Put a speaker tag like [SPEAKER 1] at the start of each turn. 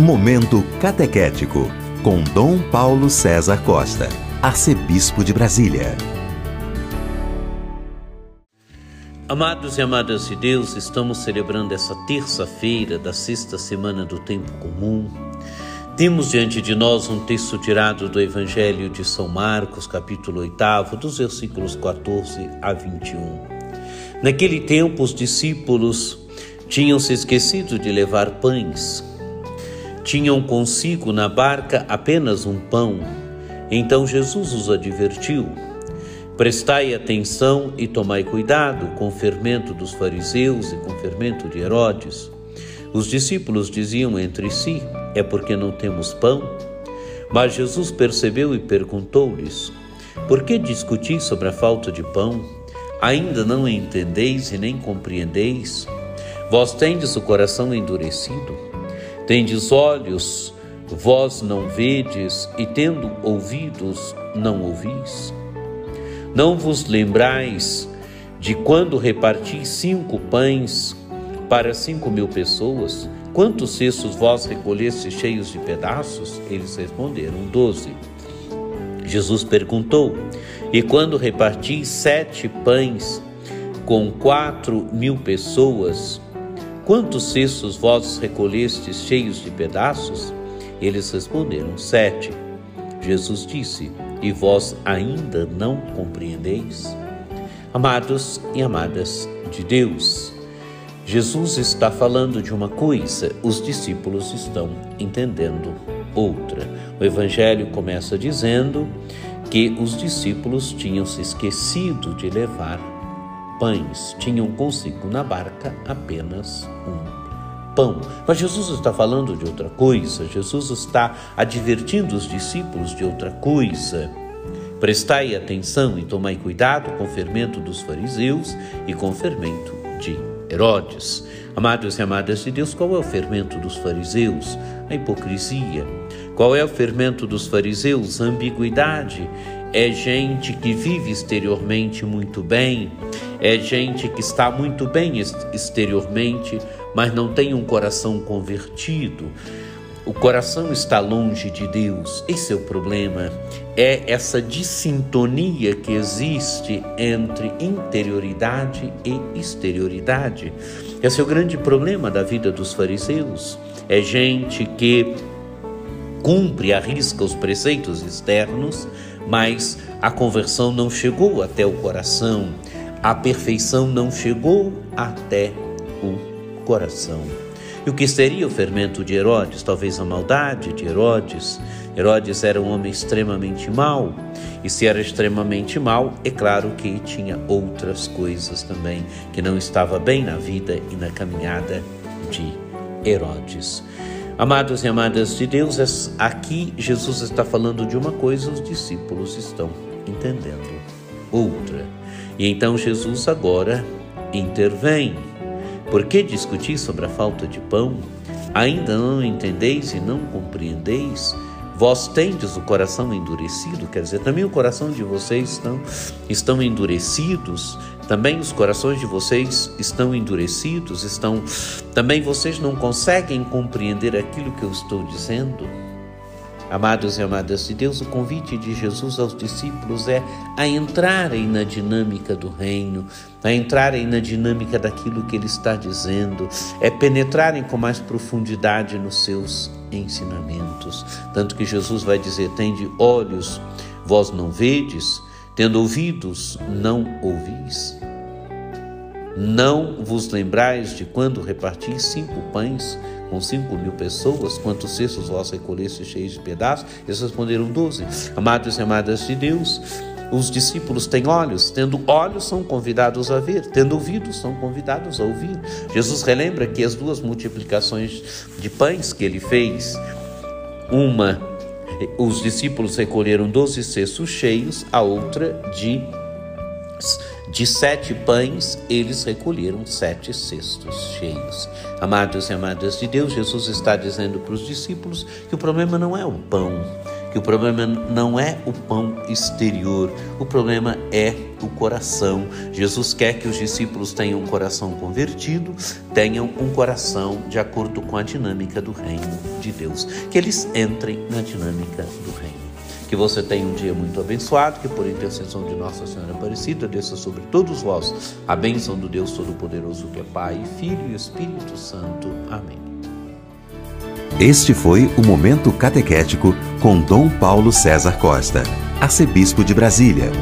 [SPEAKER 1] Momento Catequético, com Dom Paulo César Costa, Arcebispo de Brasília.
[SPEAKER 2] Amados e amadas de Deus, estamos celebrando essa terça-feira da sexta semana do Tempo Comum. Temos diante de nós um texto tirado do Evangelho de São Marcos, capítulo 8, dos versículos 14 a 21. Naquele tempo, os discípulos tinham se esquecido de levar pães tinham consigo na barca apenas um pão. Então Jesus os advertiu: Prestai atenção e tomai cuidado com o fermento dos fariseus e com o fermento de Herodes. Os discípulos diziam entre si: É porque não temos pão? Mas Jesus percebeu e perguntou-lhes: Por que discutis sobre a falta de pão? Ainda não entendeis e nem compreendeis? Vós tendes o coração endurecido? Tendes olhos, vós não vedes, e tendo ouvidos, não ouvis? Não vos lembrais de quando reparti cinco pães para cinco mil pessoas? Quantos cestos vós recolheste cheios de pedaços? Eles responderam: doze. Jesus perguntou: E quando reparti sete pães com quatro mil pessoas, Quantos cestos vós recolhestes cheios de pedaços? Eles responderam: Sete. Jesus disse: E vós ainda não compreendeis? Amados e amadas de Deus, Jesus está falando de uma coisa, os discípulos estão entendendo outra. O Evangelho começa dizendo que os discípulos tinham se esquecido de levar pães, tinham consigo na barca apenas um pão. Mas Jesus está falando de outra coisa, Jesus está advertindo os discípulos de outra coisa. Prestai atenção e tomai cuidado com o fermento dos fariseus e com o fermento de Herodes. Amados e amadas de Deus, qual é o fermento dos fariseus? A hipocrisia. Qual é o fermento dos fariseus? A ambiguidade é gente que vive exteriormente muito bem, é gente que está muito bem exteriormente, mas não tem um coração convertido. O coração está longe de Deus. Esse é o problema. É essa dissintonia que existe entre interioridade e exterioridade. Esse é o grande problema da vida dos fariseus. É gente que cumpre, arrisca os preceitos externos, mas a conversão não chegou até o coração, a perfeição não chegou até o coração. E o que seria o fermento de Herodes? Talvez a maldade de Herodes. Herodes era um homem extremamente mau, e se era extremamente mau, é claro que tinha outras coisas também que não estava bem na vida e na caminhada de Herodes. Amados e amadas de Deus, aqui Jesus está falando de uma coisa, os discípulos estão entendendo outra. E então Jesus agora intervém. Por que discutir sobre a falta de pão? Ainda não entendeis e não compreendeis? Vós tendes o coração endurecido, quer dizer, também o coração de vocês estão, estão endurecidos, também os corações de vocês estão endurecidos, estão também vocês não conseguem compreender aquilo que eu estou dizendo. Amados e amadas de Deus, o convite de Jesus aos discípulos é a entrarem na dinâmica do reino, a entrarem na dinâmica daquilo que ele está dizendo, é penetrarem com mais profundidade nos seus ensinamentos. Tanto que Jesus vai dizer: Tende olhos, vós não vedes, tendo ouvidos, não ouvis. Não vos lembrais de quando reparti cinco pães com cinco mil pessoas, quantos cestos vós recolheste cheios de pedaços? Eles responderam doze. Amados e amadas de Deus, os discípulos têm olhos, tendo olhos são convidados a ver, tendo ouvidos são convidados a ouvir. Jesus relembra que as duas multiplicações de pães que ele fez, uma os discípulos recolheram doze cestos cheios, a outra de de sete pães, eles recolheram sete cestos cheios. Amados e amadas de Deus, Jesus está dizendo para os discípulos que o problema não é o pão, que o problema não é o pão exterior, o problema é o coração. Jesus quer que os discípulos tenham um coração convertido, tenham um coração de acordo com a dinâmica do reino de Deus, que eles entrem na dinâmica do reino. Que você tenha um dia muito abençoado, que por intercessão de Nossa Senhora Aparecida desça sobre todos vós a bênção do Deus Todo-Poderoso, que é Pai, Filho e Espírito Santo. Amém.
[SPEAKER 1] Este foi o Momento Catequético com Dom Paulo César Costa, arcebispo de Brasília